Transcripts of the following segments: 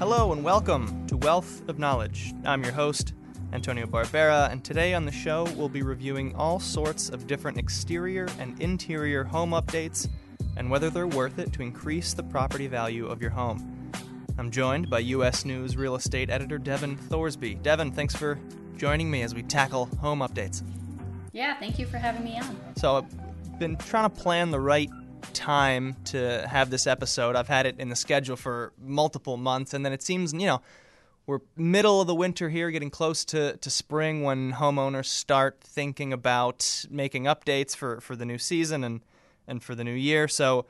Hello and welcome to Wealth of Knowledge. I'm your host, Antonio Barbera, and today on the show we'll be reviewing all sorts of different exterior and interior home updates and whether they're worth it to increase the property value of your home. I'm joined by U.S. News real estate editor Devon Thorsby. Devon, thanks for joining me as we tackle home updates. Yeah, thank you for having me on. So, I've been trying to plan the right time to have this episode. I've had it in the schedule for multiple months, and then it seems, you know, we're middle of the winter here, getting close to, to spring when homeowners start thinking about making updates for, for the new season and, and for the new year. So,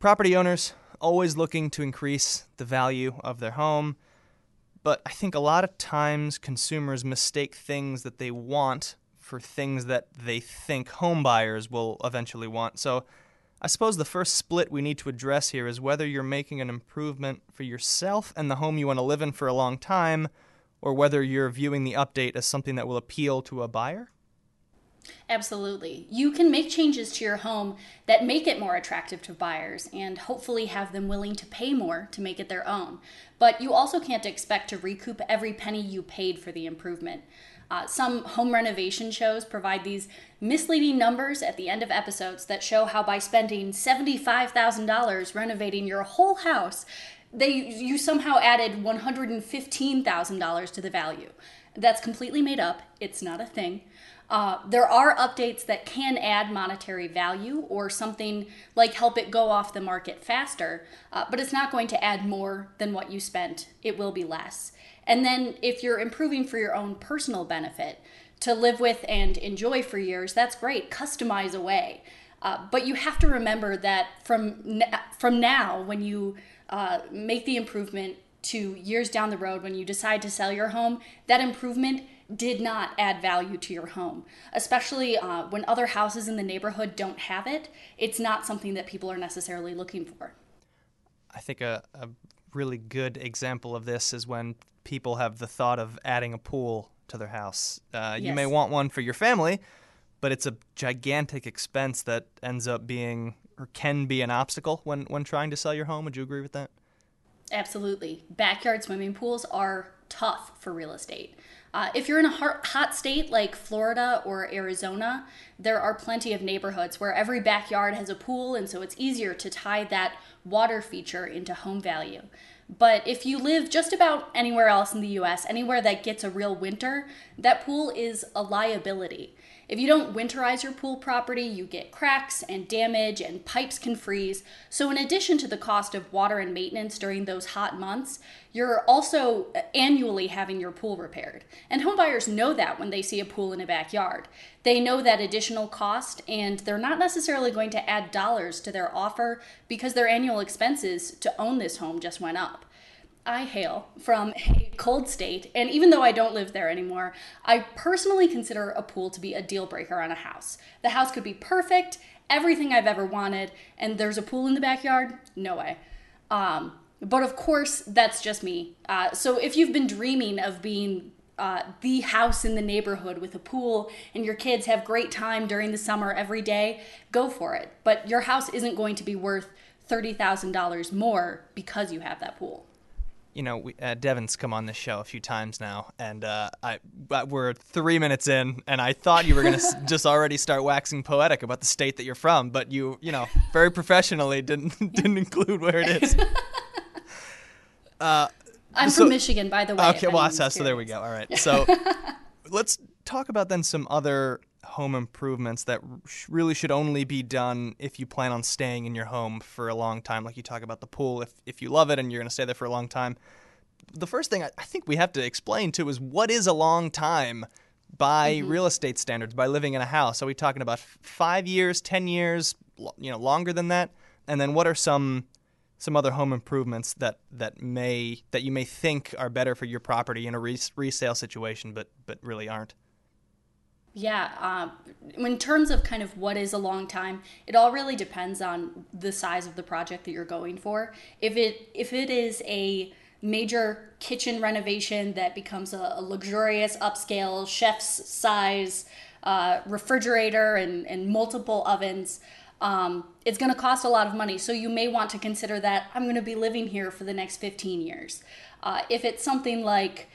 property owners always looking to increase the value of their home. But I think a lot of times consumers mistake things that they want for things that they think home buyers will eventually want. So, I suppose the first split we need to address here is whether you're making an improvement for yourself and the home you want to live in for a long time, or whether you're viewing the update as something that will appeal to a buyer. Absolutely. You can make changes to your home that make it more attractive to buyers and hopefully have them willing to pay more to make it their own. But you also can't expect to recoup every penny you paid for the improvement. Uh, some home renovation shows provide these misleading numbers at the end of episodes that show how by spending $75,000 renovating your whole house, they you somehow added $115,000 to the value. That's completely made up. It's not a thing. Uh, there are updates that can add monetary value or something like help it go off the market faster, uh, but it's not going to add more than what you spent. It will be less. And then if you're improving for your own personal benefit to live with and enjoy for years, that's great. Customize away. Uh, but you have to remember that from from now, when you uh, make the improvement to years down the road, when you decide to sell your home, that improvement did not add value to your home, especially uh, when other houses in the neighborhood don't have it. It's not something that people are necessarily looking for. I think a, a really good example of this is when people have the thought of adding a pool to their house. Uh, yes. You may want one for your family, but it's a gigantic expense that ends up being or can be an obstacle when, when trying to sell your home. Would you agree with that? Absolutely. Backyard swimming pools are tough for real estate. Uh, if you're in a hot state like Florida or Arizona, there are plenty of neighborhoods where every backyard has a pool, and so it's easier to tie that water feature into home value. But if you live just about anywhere else in the US, anywhere that gets a real winter, that pool is a liability. If you don't winterize your pool property, you get cracks and damage and pipes can freeze. So in addition to the cost of water and maintenance during those hot months, you're also uh, annually having your pool repaired. And homebuyers know that when they see a pool in a backyard. They know that additional cost and they're not necessarily going to add dollars to their offer because their annual expenses to own this home just went up. I hail from a cold state, and even though I don't live there anymore, I personally consider a pool to be a deal breaker on a house. The house could be perfect, everything I've ever wanted, and there's a pool in the backyard? No way. Um, but of course, that's just me. Uh, so if you've been dreaming of being uh, the house in the neighborhood with a pool and your kids have great time during the summer every day, go for it. But your house isn't going to be worth $30,000 more because you have that pool you know, we, uh, Devon's come on this show a few times now, and uh, I we're three minutes in, and I thought you were gonna s- just already start waxing poetic about the state that you're from, but you, you know, very professionally didn't didn't include where it is. Uh, I'm so, from Michigan, by the way. Okay, well, so, so there we go. All right, so let's talk about then some other home improvements that really should only be done if you plan on staying in your home for a long time. Like you talk about the pool, if, if you love it and you're going to stay there for a long time. The first thing I, I think we have to explain too is what is a long time by mm-hmm. real estate standards, by living in a house? Are we talking about five years, 10 years, you know, longer than that? And then what are some some other home improvements that, that may that you may think are better for your property in a res- resale situation, but but really aren't? Yeah, uh, in terms of kind of what is a long time, it all really depends on the size of the project that you're going for. If it if it is a major kitchen renovation that becomes a, a luxurious upscale chef's size uh, refrigerator and, and multiple ovens, um, it's going to cost a lot of money. So you may want to consider that I'm going to be living here for the next 15 years. Uh, if it's something like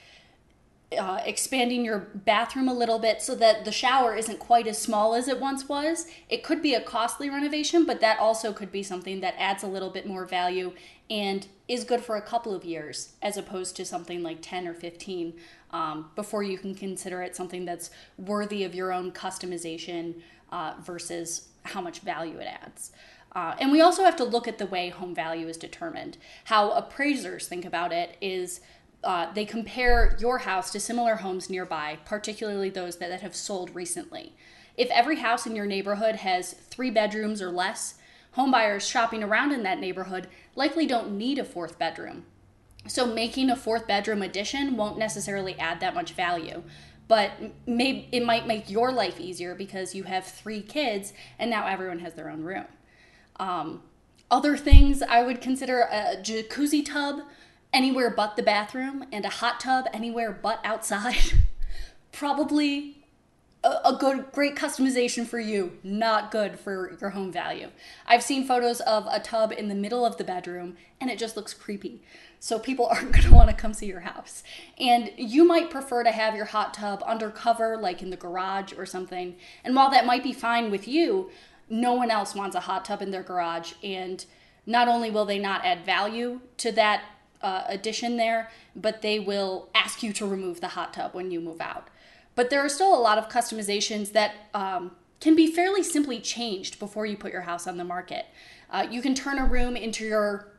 uh, expanding your bathroom a little bit so that the shower isn't quite as small as it once was, it could be a costly renovation, but that also could be something that adds a little bit more value and is good for a couple of years as opposed to something like 10 or 15 um, before you can consider it something that's worthy of your own customization uh, versus how much value it adds. Uh, and we also have to look at the way home value is determined. How appraisers think about it is uh, they compare your house to similar homes nearby, particularly those that, that have sold recently. If every house in your neighborhood has three bedrooms or less, homebuyers shopping around in that neighborhood likely don't need a fourth bedroom. So making a fourth bedroom addition won't necessarily add that much value but maybe it might make your life easier because you have three kids and now everyone has their own room. Um, other things I would consider a jacuzzi tub anywhere but the bathroom and a hot tub anywhere but outside. Probably a, a good, great customization for you, not good for your home value. I've seen photos of a tub in the middle of the bedroom and it just looks creepy so people aren't going to want to come see your house. And you might prefer to have your hot tub undercover, like in the garage or something. And while that might be fine with you, no one else wants a hot tub in their garage. And not only will they not add value to that uh, addition there, but they will ask you to remove the hot tub when you move out. But there are still a lot of customizations that um, can be fairly simply changed before you put your house on the market. Uh, you can turn a room into your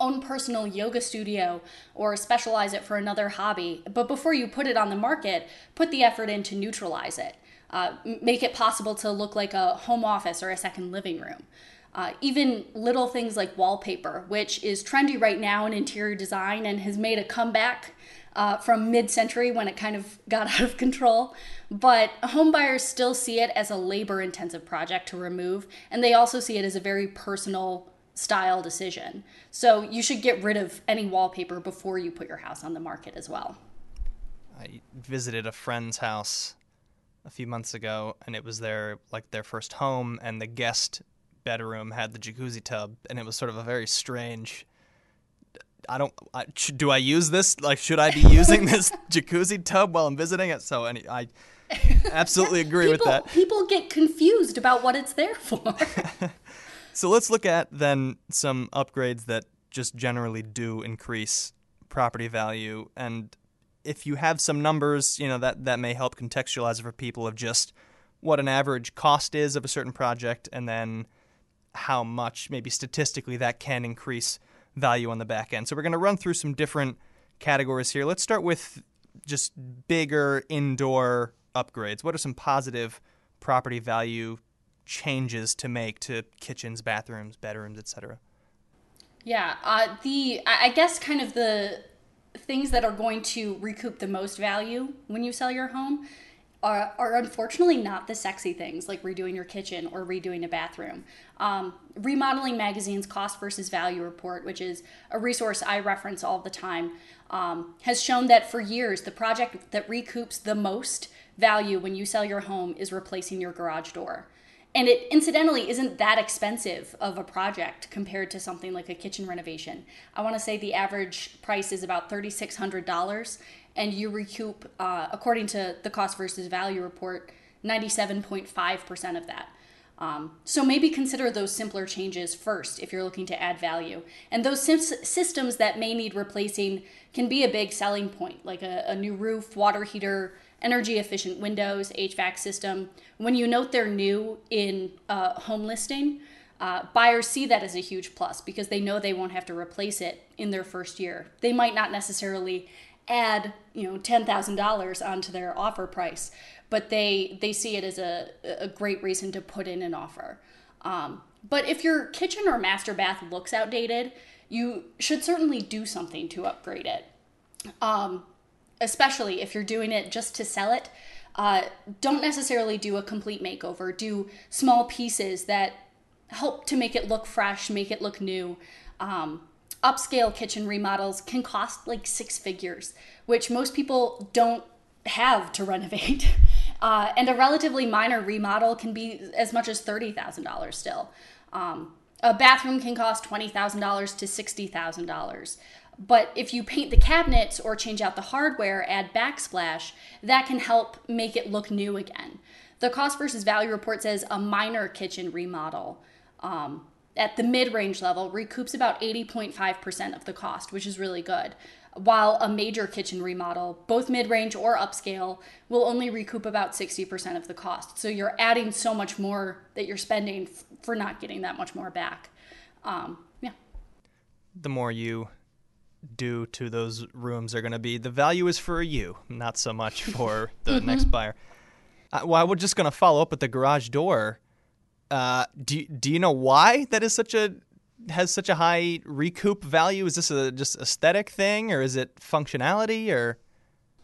own personal yoga studio or specialize it for another hobby. But before you put it on the market, put the effort in to neutralize it. Uh, make it possible to look like a home office or a second living room. Uh, even little things like wallpaper, which is trendy right now in interior design and has made a comeback uh, from mid century when it kind of got out of control. But homebuyers still see it as a labor intensive project to remove, and they also see it as a very personal style decision. So you should get rid of any wallpaper before you put your house on the market as well. I visited a friend's house a few months ago and it was their like their first home and the guest bedroom had the jacuzzi tub and it was sort of a very strange I don't I, do I use this like should I be using this jacuzzi tub while I'm visiting it so any I absolutely agree people, with that. People get confused about what it's there for. So let's look at then some upgrades that just generally do increase property value and if you have some numbers, you know, that that may help contextualize it for people of just what an average cost is of a certain project and then how much maybe statistically that can increase value on the back end. So we're going to run through some different categories here. Let's start with just bigger indoor upgrades. What are some positive property value changes to make to kitchens, bathrooms, bedrooms, etc. Yeah, uh, the I guess kind of the things that are going to recoup the most value when you sell your home are, are unfortunately not the sexy things like redoing your kitchen or redoing a bathroom. Um, Remodeling Magazine's Cost versus Value Report, which is a resource I reference all the time, um, has shown that for years the project that recoups the most value when you sell your home is replacing your garage door and it incidentally isn't that expensive of a project compared to something like a kitchen renovation. I want to say the average price is about $3,600, and you recoup, uh, according to the cost versus value report, 97.5% of that. Um, so maybe consider those simpler changes first if you're looking to add value. And those systems that may need replacing can be a big selling point, like a, a new roof, water heater, energy efficient windows, HVAC system. When you note they're new in a home listing, uh, buyers see that as a huge plus because they know they won't have to replace it in their first year. They might not necessarily add you know ten thousand dollars onto their offer price, but they they see it as a, a great reason to put in an offer. Um, but if your kitchen or master bath looks outdated, you should certainly do something to upgrade it. Um, especially if you're doing it just to sell it, uh, don't necessarily do a complete makeover. Do small pieces that help to make it look fresh, make it look new. Um, upscale kitchen remodels can cost like six figures, which most people don't have to renovate. Uh, and a relatively minor remodel can be as much as $30,000 still. Um, a bathroom can cost $20,000 to $60,000. But if you paint the cabinets or change out the hardware, add backsplash, that can help make it look new again. The cost versus value report says a minor kitchen remodel um, at the mid range level recoups about 80.5% of the cost, which is really good. While a major kitchen remodel, both mid range or upscale, will only recoup about 60% of the cost. So you're adding so much more that you're spending f- for not getting that much more back. Um, yeah. The more you do to those rooms are going to be the value is for you, not so much for the mm-hmm. next buyer. Uh, well, I was just going to follow up with the garage door. Uh, do do you know why that is such a has such a high recoup value? Is this a just aesthetic thing, or is it functionality, or?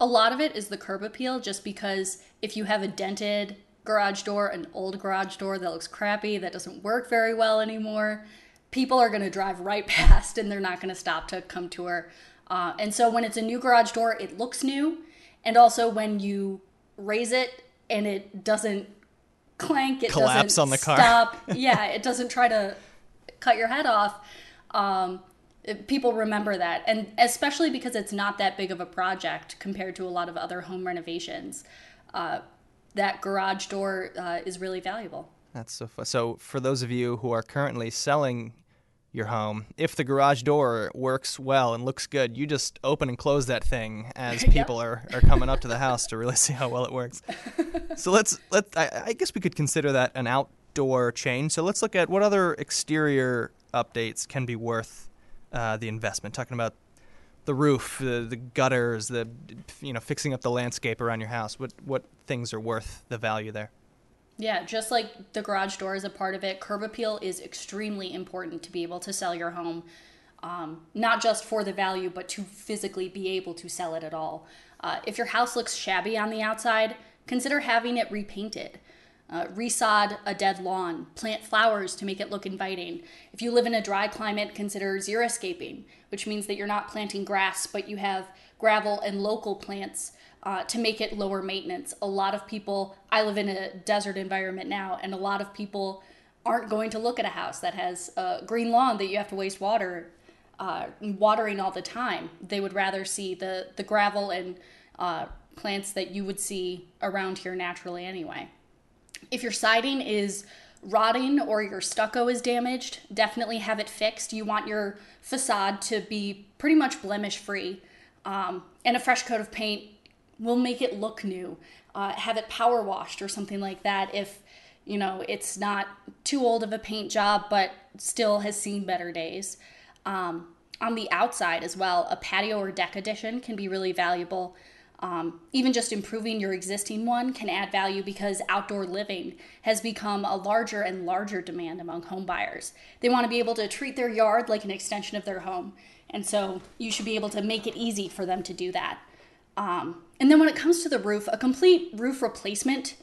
A lot of it is the curb appeal, just because if you have a dented garage door, an old garage door that looks crappy, that doesn't work very well anymore, people are going to drive right past and they're not going to stop to come tour. Uh, and so when it's a new garage door, it looks new. And also when you raise it and it doesn't clank, it collapse doesn't on the car. Stop. yeah, it doesn't try to cut your head off. Um, it, people remember that, and especially because it's not that big of a project compared to a lot of other home renovations. Uh, that garage door uh, is really valuable. That's so fun. So, for those of you who are currently selling your home. If the garage door works well and looks good, you just open and close that thing as people yep. are, are coming up to the house to really see how well it works. so let's let I, I, guess we could consider that an outdoor change. So let's look at what other exterior updates can be worth uh, the investment. Talking about the roof, the, the gutters, the you know fixing up the landscape around your house. What what things are worth the value there? Yeah, just like the garage door is a part of it, curb appeal is extremely important to be able to sell your home, um, not just for the value, but to physically be able to sell it at all. Uh, if your house looks shabby on the outside, consider having it repainted. Uh, resod a dead lawn, plant flowers to make it look inviting. If you live in a dry climate, consider xeriscaping, which means that you're not planting grass, but you have gravel and local plants uh, to make it lower maintenance. A lot of people, I live in a desert environment now, and a lot of people aren't going to look at a house that has a green lawn that you have to waste water uh, watering all the time. They would rather see the the gravel and uh, plants that you would see around here naturally anyway. If your siding is rotting or your stucco is damaged, definitely have it fixed. You want your facade to be pretty much blemish free. Um, and a fresh coat of paint we'll make it look new. Uh, have it power washed or something like that if you know it's not too old of a paint job but still has seen better days. Um, on the outside as well, a patio or deck addition can be really valuable. Um, even just improving your existing one can add value because outdoor living has become a larger and larger demand among home buyers. They want to be able to treat their yard like an extension of their home, and so you should be able to make it easy for them to do that. Um, and then when it comes to the roof, a complete roof replacement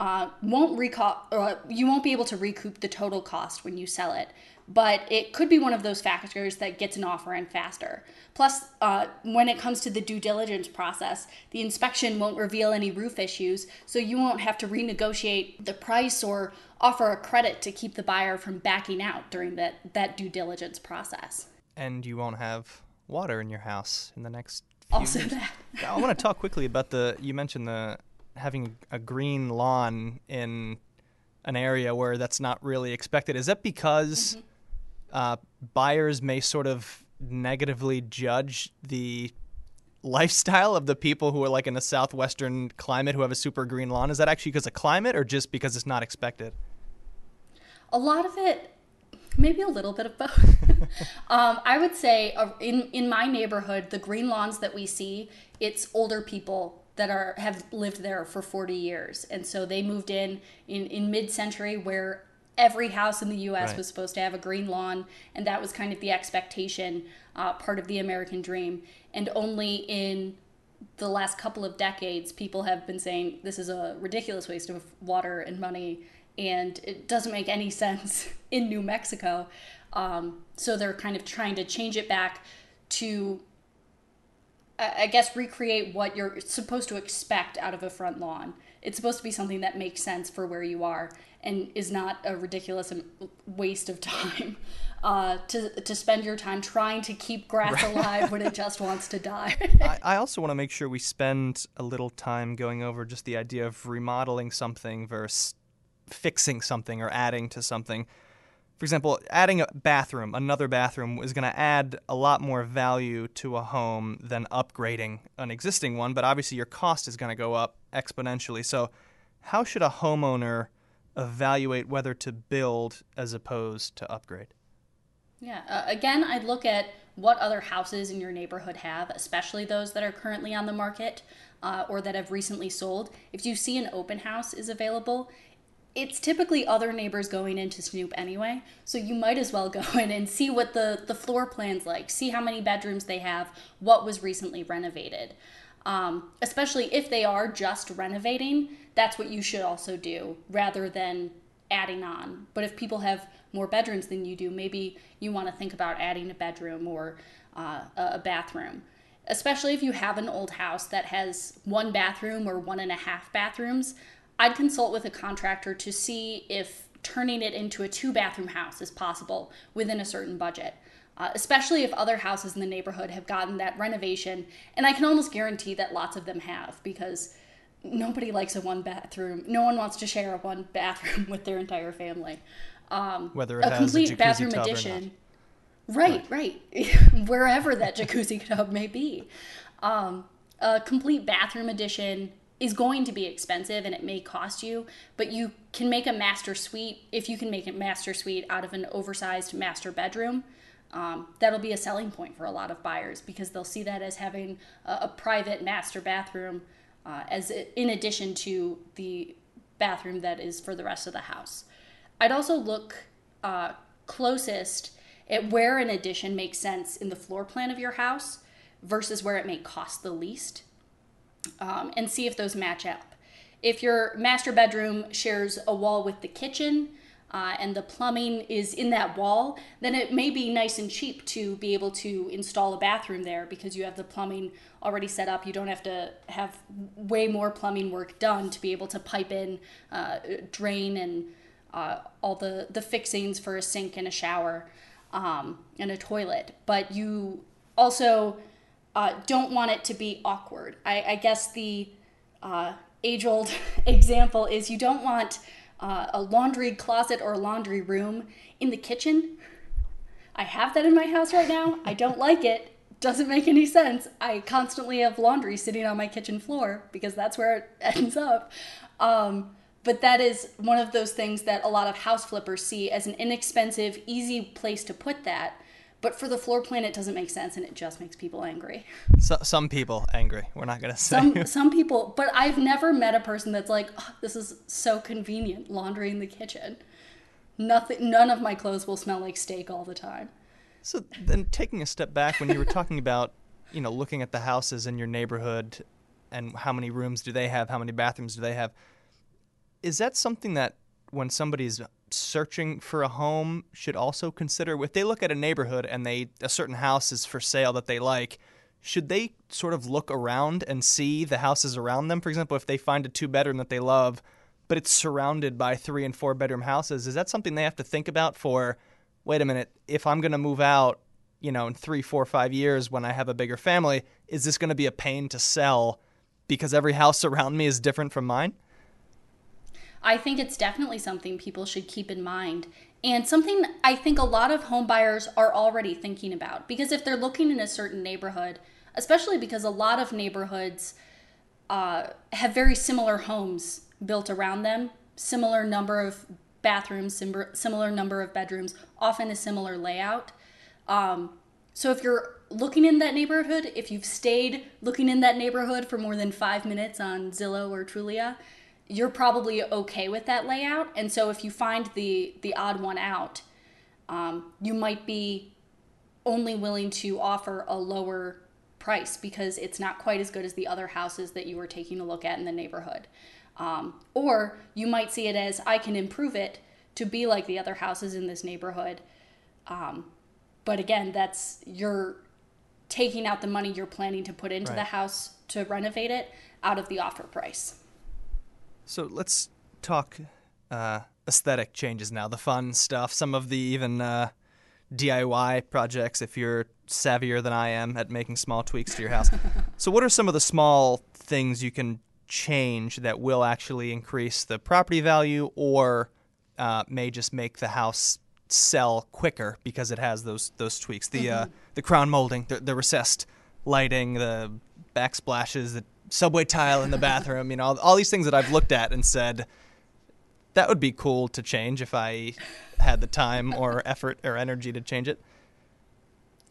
uh, won't recall. Uh, you won't be able to recoup the total cost when you sell it, but it could be one of those factors that gets an offer in faster. Plus, uh, when it comes to the due diligence process, the inspection won't reveal any roof issues, so you won't have to renegotiate the price or offer a credit to keep the buyer from backing out during that, that due diligence process. And you won't have water in your house in the next also that. I want to talk quickly about the. You mentioned the having a green lawn in an area where that's not really expected. Is that because mm-hmm. uh, buyers may sort of negatively judge the lifestyle of the people who are like in a southwestern climate who have a super green lawn? Is that actually because of climate or just because it's not expected? A lot of it maybe a little bit of both. um, I would say uh, in in my neighborhood, the green lawns that we see, it's older people that are have lived there for 40 years, and so they moved in in, in mid century where every house in the U.S. Right. was supposed to have a green lawn, and that was kind of the expectation, uh, part of the American dream. And only in the last couple of decades, people have been saying this is a ridiculous waste of water and money and it doesn't make any sense in New Mexico. Um, so they're kind of trying to change it back to I guess, recreate what you're supposed to expect out of a front lawn. It's supposed to be something that makes sense for where you are and is not a ridiculous waste of time uh, to, to spend your time trying to keep grass right. alive when it just wants to die. I, I also want to make sure we spend a little time going over just the idea of remodeling something versus fixing something or adding to something for example, adding a bathroom, another bathroom, is going to add a lot more value to a home than upgrading an existing one, but obviously your cost is going to go up exponentially. So, how should a homeowner evaluate whether to build as opposed to upgrade? Yeah, uh, again, I'd look at what other houses in your neighborhood have, especially those that are currently on the market uh, or that have recently sold. If you see an open house is available, it's typically other neighbors going in to snoop anyway so you might as well go in and see what the the floor plans like see how many bedrooms they have what was recently renovated. Um, especially if they are just renovating that's what you should also do rather than adding on. But if people have more bedrooms than you do maybe you want to think about adding a bedroom or uh, a bathroom. Especially if you have an old house that has one bathroom or one and a half bathrooms I'd consult with a contractor to see if turning it into a two bathroom house is possible within a certain budget. Uh, especially if other houses in the neighborhood have gotten that renovation. And I can almost guarantee that lots of them have because nobody likes a one bathroom. No one wants to share a one bathroom with their entire family. Um, Whether it a complete a bathroom addition. Right, right. Wherever that jacuzzi tub may be. Um, a complete bathroom addition is going to be expensive and it may cost you, but you can make a master suite if you can make a master suite out of an oversized master bedroom. Um, that'll be a selling point for a lot of buyers because they'll see that as having a, a private master bathroom uh, as in addition to the bathroom that is for the rest of the house. I'd also look uh, closest at where an addition makes sense in the floor plan of your house versus where it may cost the least um, and see if those match up. If your master bedroom shares a wall with the kitchen uh, and the plumbing is in that wall, then it may be nice and cheap to be able to install a bathroom there because you have the plumbing already set up. You don't have to have way more plumbing work done to be able to pipe in, uh, drain, and uh, all the, the fixings for a sink and a shower um, and a toilet. But you also uh, don't want it to be awkward. I, I guess the uh, age old example is you don't want uh, a laundry closet or laundry room in the kitchen. I have that in my house right now. I don't like it. Doesn't make any sense. I constantly have laundry sitting on my kitchen floor because that's where it ends up. Um, but that is one of those things that a lot of house flippers see as an inexpensive, easy place to put that but for the floor plan, it doesn't make sense, and it just makes people angry. So, some people angry. We're not gonna say some. Some people, but I've never met a person that's like, oh, "This is so convenient, laundry in the kitchen." Nothing. None of my clothes will smell like steak all the time. So then, taking a step back, when you were talking about, you know, looking at the houses in your neighborhood, and how many rooms do they have, how many bathrooms do they have, is that something that when somebody's searching for a home should also consider if they look at a neighborhood and they a certain house is for sale that they like should they sort of look around and see the houses around them? For example if they find a two bedroom that they love but it's surrounded by three and four bedroom houses is that something they have to think about for wait a minute if i'm going to move out you know in three four five years when i have a bigger family is this going to be a pain to sell because every house around me is different from mine I think it's definitely something people should keep in mind and something I think a lot of home buyers are already thinking about because if they're looking in a certain neighborhood, especially because a lot of neighborhoods uh, have very similar homes built around them, similar number of bathrooms, similar number of bedrooms, often a similar layout. Um, so if you're looking in that neighborhood, if you've stayed looking in that neighborhood for more than five minutes on Zillow or Trulia, you're probably okay with that layout. And so if you find the the odd one out, um, you might be only willing to offer a lower price because it's not quite as good as the other houses that you were taking a look at in the neighborhood. Um, or you might see it as I can improve it to be like the other houses in this neighborhood. Um, but again, that's you're taking out the money you're planning to put into Right. the house to renovate it out of the offer price. So let's talk uh, aesthetic changes now, the fun stuff, some of the even uh, DIY projects if you're savvier than I am at making small tweaks to your house. so, what are some of the small things you can change that will actually increase the property value or uh, may just make the house sell quicker because it has those those tweaks? The uh, the crown molding, the, the recessed lighting, the backsplashes, the subway tile in the bathroom, you know, all, all these things that I've looked at and said that would be cool to change if I had the time or effort or energy to change it.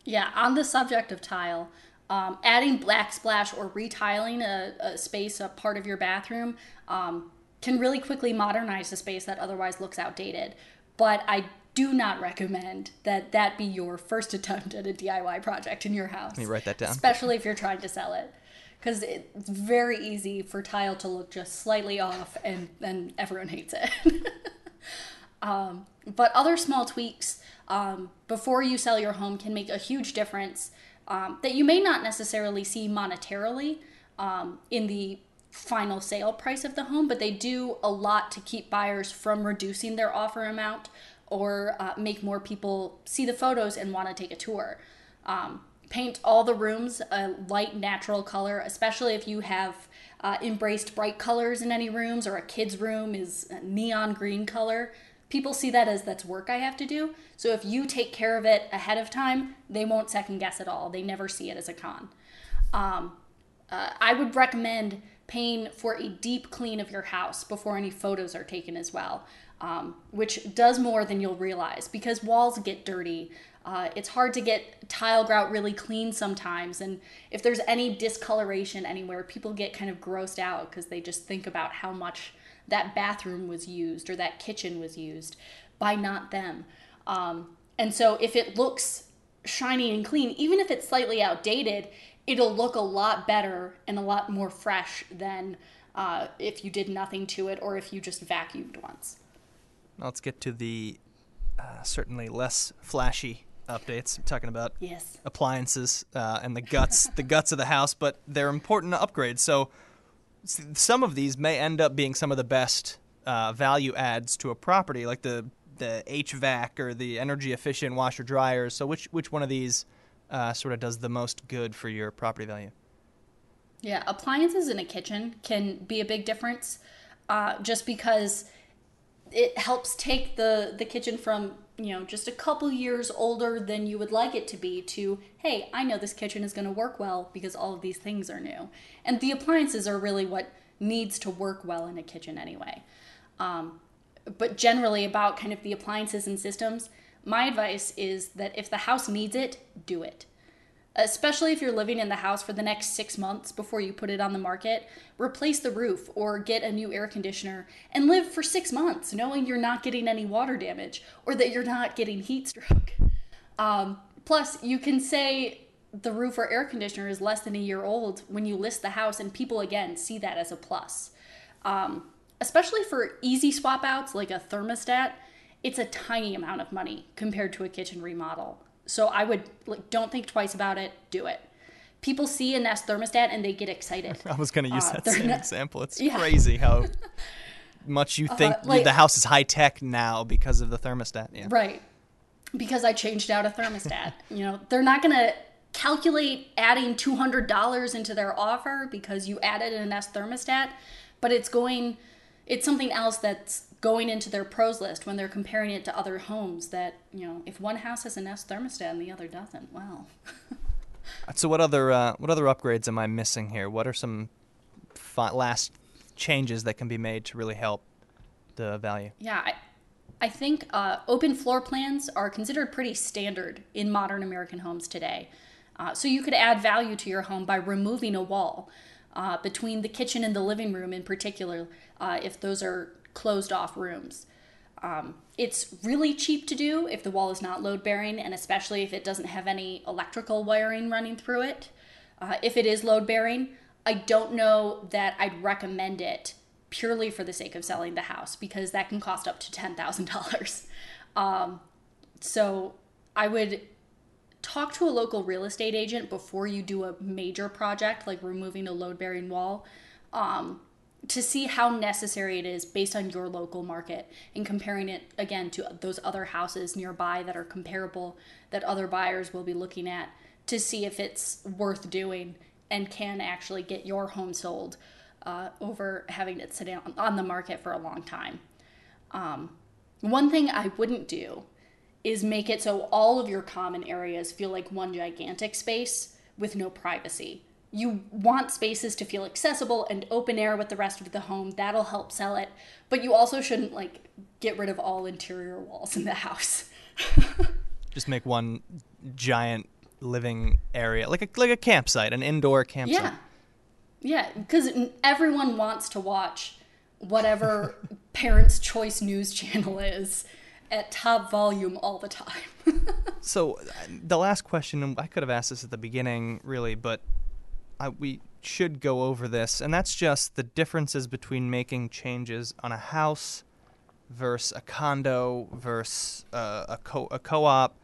Yeah, on the subject of tile, um, adding backsplash or retiling a, a space, a part of your bathroom, um, can really quickly modernize a space that otherwise looks outdated. But I do not recommend that that be your first attempt at a DIY project in your house. Let me write that down. Especially if you're trying to sell it. Because it's very easy for tile to look just slightly off and then everyone hates it. Um, but other small tweaks um, before you sell your home can make a huge difference um, that you may not necessarily see monetarily um, in the final sale price of the home, but they do a lot to keep buyers from reducing their offer amount or uh, make more people see the photos and want to take a tour. Um, paint all the rooms a light natural color, especially if you have uh, embraced bright colors in any rooms or a kid's room is neon green color. People see that as that's work I have to do. So if you take care of it ahead of time, they won't second guess at all. They never see it as a con. Um, uh, I would recommend paying for a deep clean of your house before any photos are taken as well, um, which does more than you'll realize because walls get dirty. Uh, it's hard to get tile grout really clean sometimes, and if there's any discoloration anywhere, people get kind of grossed out because they just think about how much that bathroom was used or that kitchen was used by not them. Um, and so if it looks shiny and clean, even if it's slightly outdated, it'll look a lot better and a lot more fresh than uh, if you did nothing to it or if you just vacuumed once. Let's get to the uh, certainly less flashy updates. I'm talking about Yes. appliances uh, and the guts, the guts of the house, but they're important upgrades. So some of these may end up being some of the best uh, value adds to a property, like the the HVAC or the energy efficient washer dryers. So which which one of these uh, sort of does the most good for your property value? Yeah, appliances in a kitchen can be a big difference uh, just because it helps take the, the kitchen from, you know, just a couple years older than you would like it to be to, hey, I know this kitchen is going to work well because all of these things are new. And the appliances are really what needs to work well in a kitchen anyway. Um, but generally, about kind of the appliances and systems, my advice is that if the house needs it, do it especially if you're living in the house for the next six months before you put it on the market, replace the roof or get a new air conditioner and live for six months knowing you're not getting any water damage or that you're not getting heat stroke. Um, plus, you can say the roof or air conditioner is less than a year old when you list the house, and people again see that as a plus. Um, especially for easy swap outs like a thermostat, it's a tiny amount of money compared to a kitchen remodel. So I would like don't think twice about it, do it. People see a Nest thermostat and they get excited. I was going to use Uh, that same not- example. It's Yeah. crazy how much you think like- the house is high tech now because of the thermostat. Yeah. Right. Because I changed out a thermostat. you know, they're not going to calculate adding $200 into their offer because you added a Nest thermostat, but it's going it's something else that's going into their pros list when they're comparing it to other homes that, you know, if one house has a Nest thermostat and the other doesn't, well, So what other uh, what other upgrades am I missing here? What are some fi- last changes that can be made to really help the value? Yeah, I, I think uh, open floor plans are considered pretty standard in modern American homes today. Uh, so you could add value to your home by removing a wall uh, between the kitchen and the living room, in particular, uh, if those are closed off rooms. Um, it's really cheap to do if the wall is not load bearing, and especially if it doesn't have any electrical wiring running through it. Uh, if it is load bearing, I don't know that I'd recommend it purely for the sake of selling the house because that can cost up to $10,000. Um, so I would talk to a local real estate agent before you do a major project like removing a load bearing wall um, to see how necessary it is based on your local market and comparing it again to those other houses nearby that are comparable that other buyers will be looking at to see if it's worth doing and can actually get your home sold uh, over having it sit on the market for a long time. Um, one thing I wouldn't do is make it so all of your common areas feel like one gigantic space with no privacy. You want spaces to feel accessible and open air with the rest of the home. That'll help sell it. But you also shouldn't like get rid of all interior walls in the house. Just make one giant living area, like a like a campsite, an indoor campsite. Yeah. Yeah, because everyone wants to watch whatever parents' choice news channel is at top volume all the time. so, uh, the last question, I could have asked this at the beginning, really, but I, we should go over this, and that's just the differences between making changes on a house versus a condo versus uh, a, co- a co-op.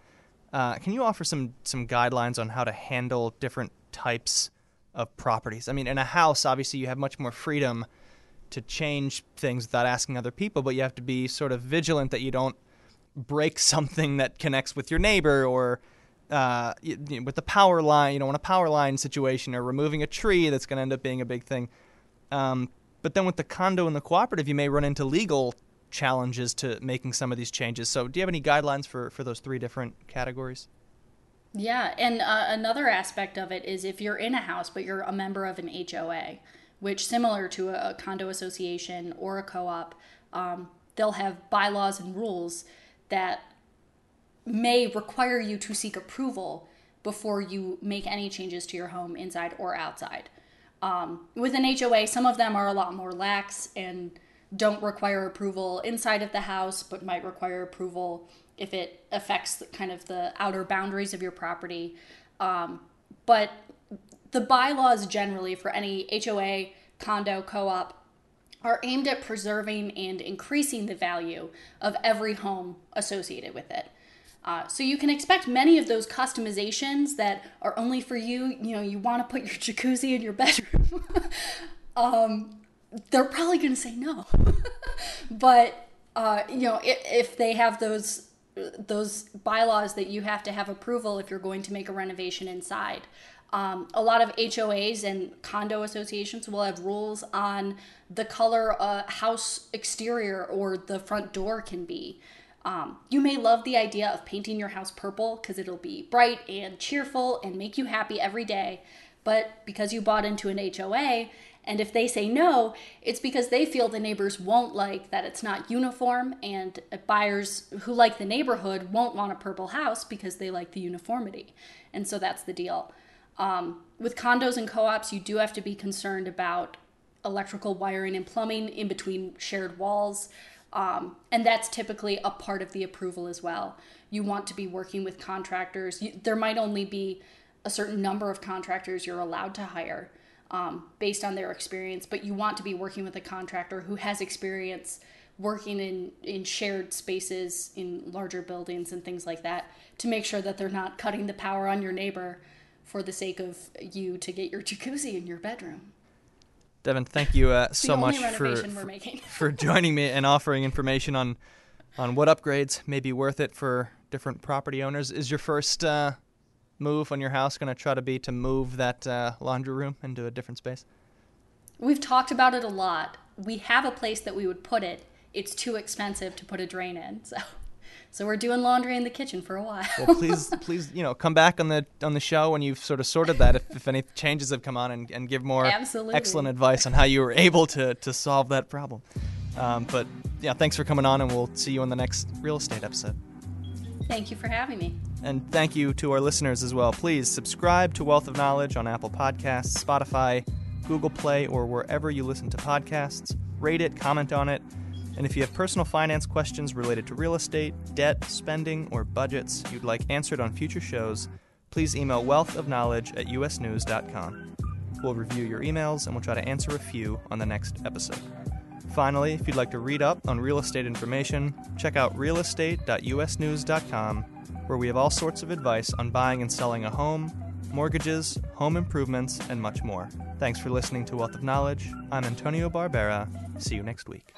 Uh, can you offer some some guidelines on how to handle different types of properties? I mean, in a house, obviously, you have much more freedom to change things without asking other people, but you have to be sort of vigilant that you don't break something that connects with your neighbor or uh, with the power line, you know, in a power line situation or removing a tree that's going to end up being a big thing. Um, but then with the condo and the cooperative, you may run into legal challenges to making some of these changes. So, do you have any guidelines for, for those three different categories? Yeah, and uh, another aspect of it is if you're in a house but you're a member of an HOA, which similar to a, a condo association or a co-op, um, they'll have bylaws and rules that may require you to seek approval before you make any changes to your home inside or outside. Um, with an HOA, some of them are a lot more lax and don't require approval inside of the house, but might require approval if it affects the, kind of the outer boundaries of your property. Um, but the bylaws generally for any HOA, condo, co op are aimed at preserving and increasing the value of every home associated with it. Uh, so you can expect many of those customizations that are only for you. You know, you want to put your jacuzzi in your bedroom. um, they're probably going to say no. but uh, you know, if, if they have those those bylaws that you have to have approval if you're going to make a renovation inside. Um, a lot of HOAs and condo associations will have rules on the color a house exterior or the front door can be. Um, you may love the idea of painting your house purple because it'll be bright and cheerful and make you happy every day. But because you bought into an HOA, and if they say no, it's because they feel the neighbors won't like that it's not uniform, and buyers who like the neighborhood won't want a purple house because they like the uniformity. And so that's the deal. Um, with condos and co ops, you do have to be concerned about electrical wiring and plumbing in between shared walls. Um, and that's typically a part of the approval as well. You want to be working with contractors. You, there might only be a certain number of contractors you're allowed to hire um, based on their experience, but you want to be working with a contractor who has experience working in, in shared spaces in larger buildings and things like that to make sure that they're not cutting the power on your neighbor for the sake of you to get your jacuzzi in your bedroom. Devon, thank you uh, so much for, for, for joining me and offering information on on what upgrades may be worth it for different property owners. Is your first uh, move on your house going to try to be to move that uh, laundry room into a different space? We've talked about it a lot. We have a place that we would put it. It's too expensive to put a drain in, so so we're doing laundry in the kitchen for a while. well, please, please, you know, come back on the on the show when you've sort of sorted that. If, if any changes have come on, and, and give more Absolutely. excellent advice on how you were able to to solve that problem. Um, but yeah, thanks for coming on, and we'll see you on the next real estate episode. Thank you for having me. And thank you to our listeners as well. Please subscribe to Wealth of Knowledge on Apple Podcasts, Spotify, Google Play, or wherever you listen to podcasts. Rate it, comment on it and if you have personal finance questions related to real estate, debt, spending, or budgets you'd like answered on future shows, please email wealthofknowledge at usnews.com. We'll review your emails and we'll try to answer a few on the next episode. Finally, if you'd like to read up on real estate information, check out realestate.usnews.com where we have all sorts of advice on buying and selling a home, mortgages, home improvements, and much more. Thanks for listening to Wealth of Knowledge. I'm Antonio Barbera. See you next week.